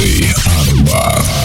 Andy Anwar.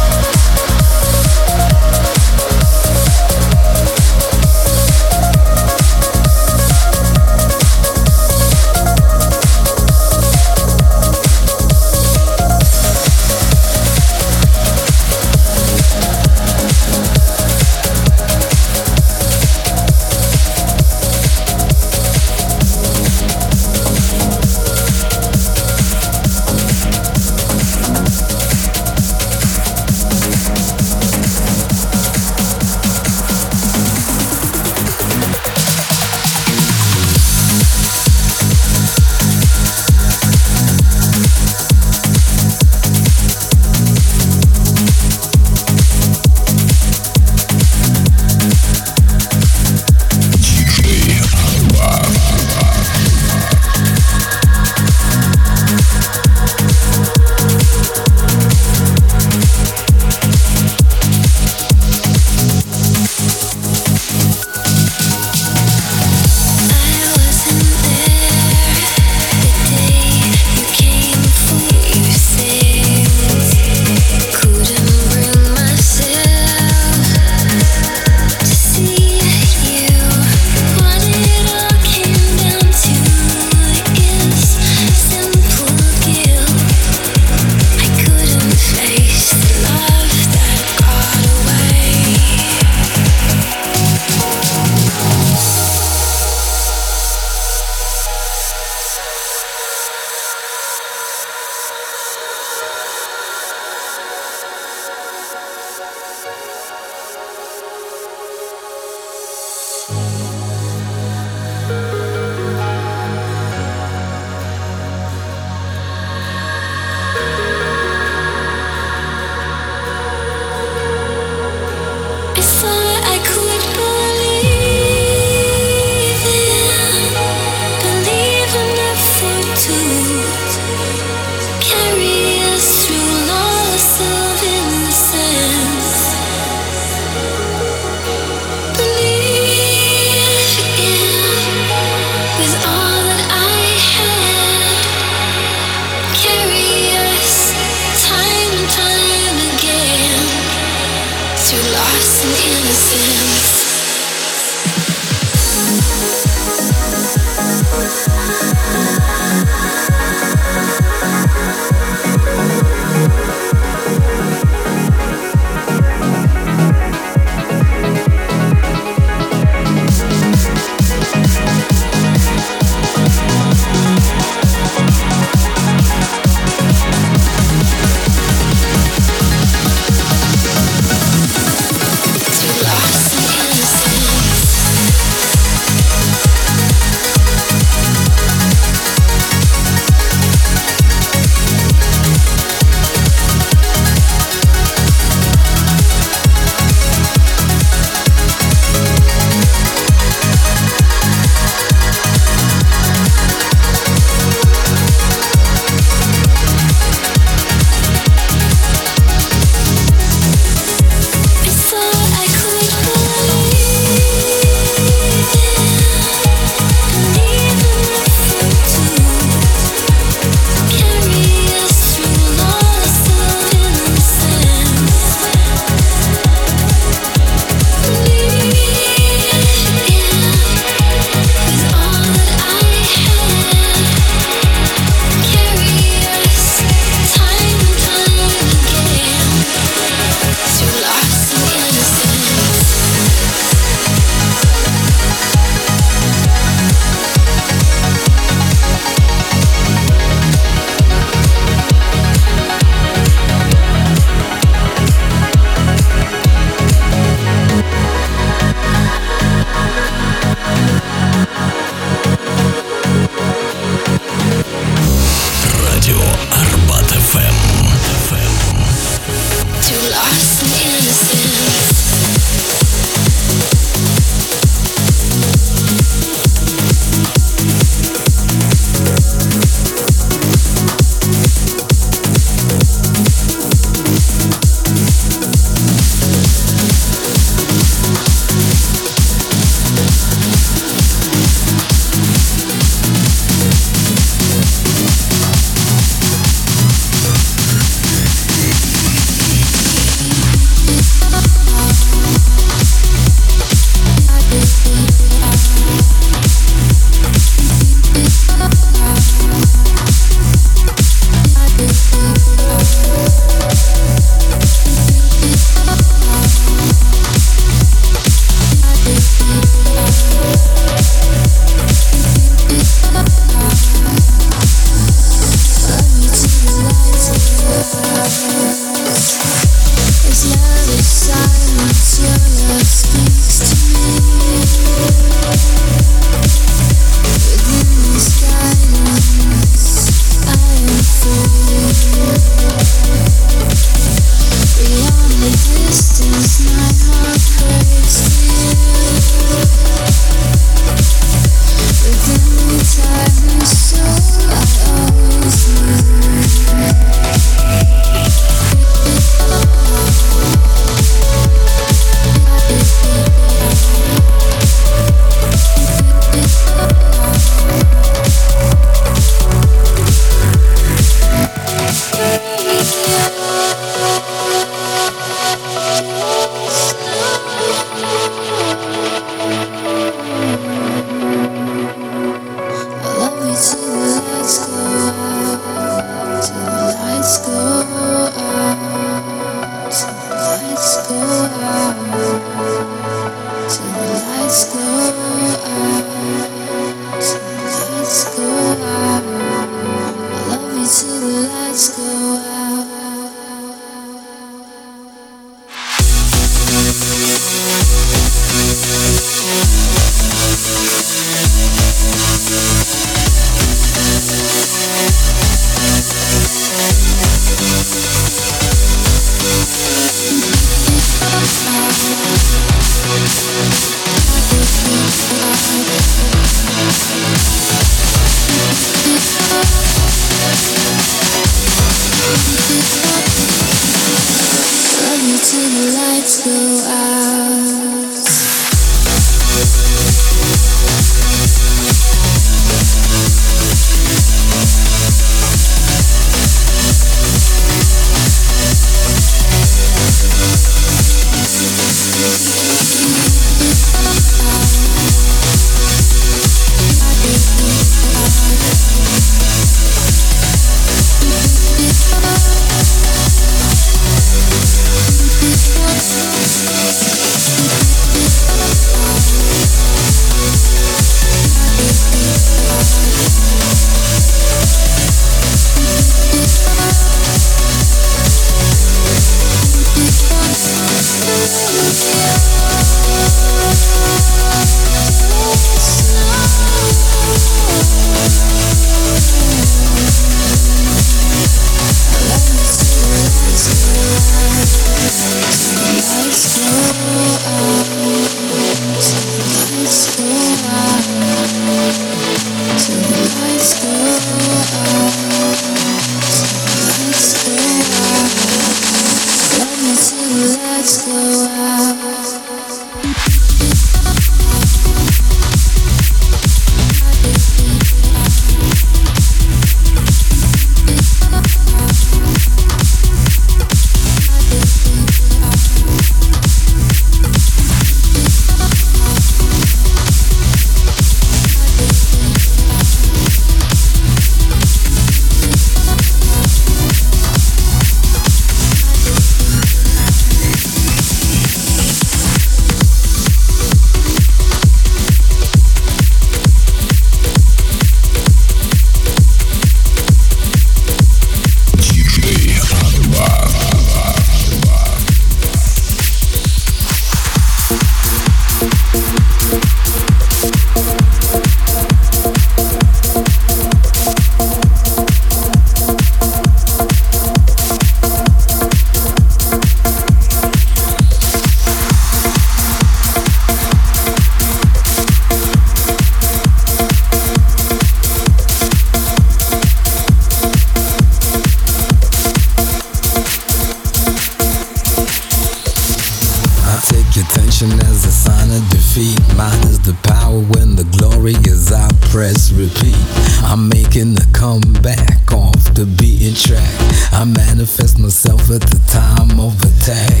press repeat. I'm making a comeback off the beaten track. I manifest myself at the time of attack.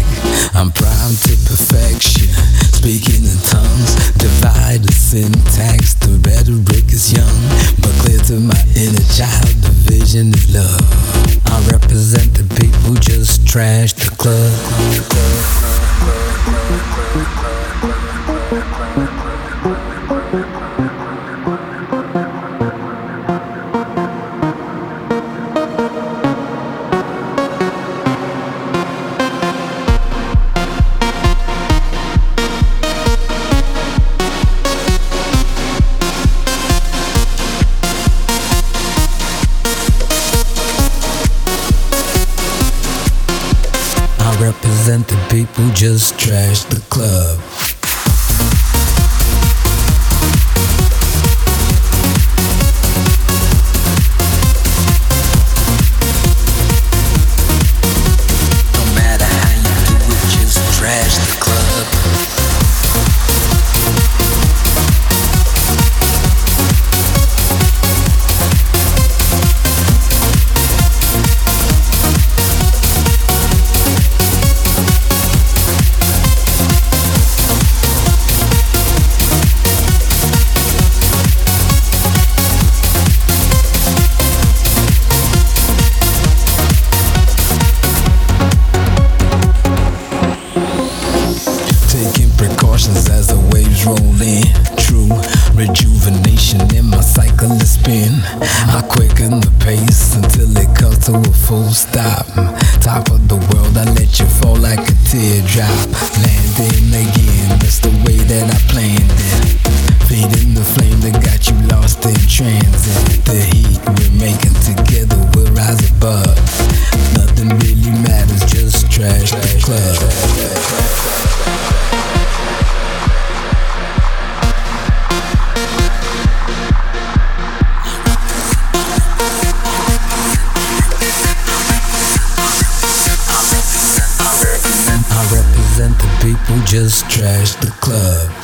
I'm primed to perfection, speaking in tongues. Divide the syntax, the rhetoric is young, but clear to my inner child, the vision is love. I represent the people, just trash the club. People just trash the club. precautions as the waves roll in. True rejuvenation in my cycle to spin. I quicken the pace until it comes to a full stop. Top of the world, I let you fall like a teardrop. Landing again, that's the way that I planned it. Feeding the flame that got you lost in transit. The heat we're making together will rise above. Nothing really matters, just trash the club. who just trashed the club.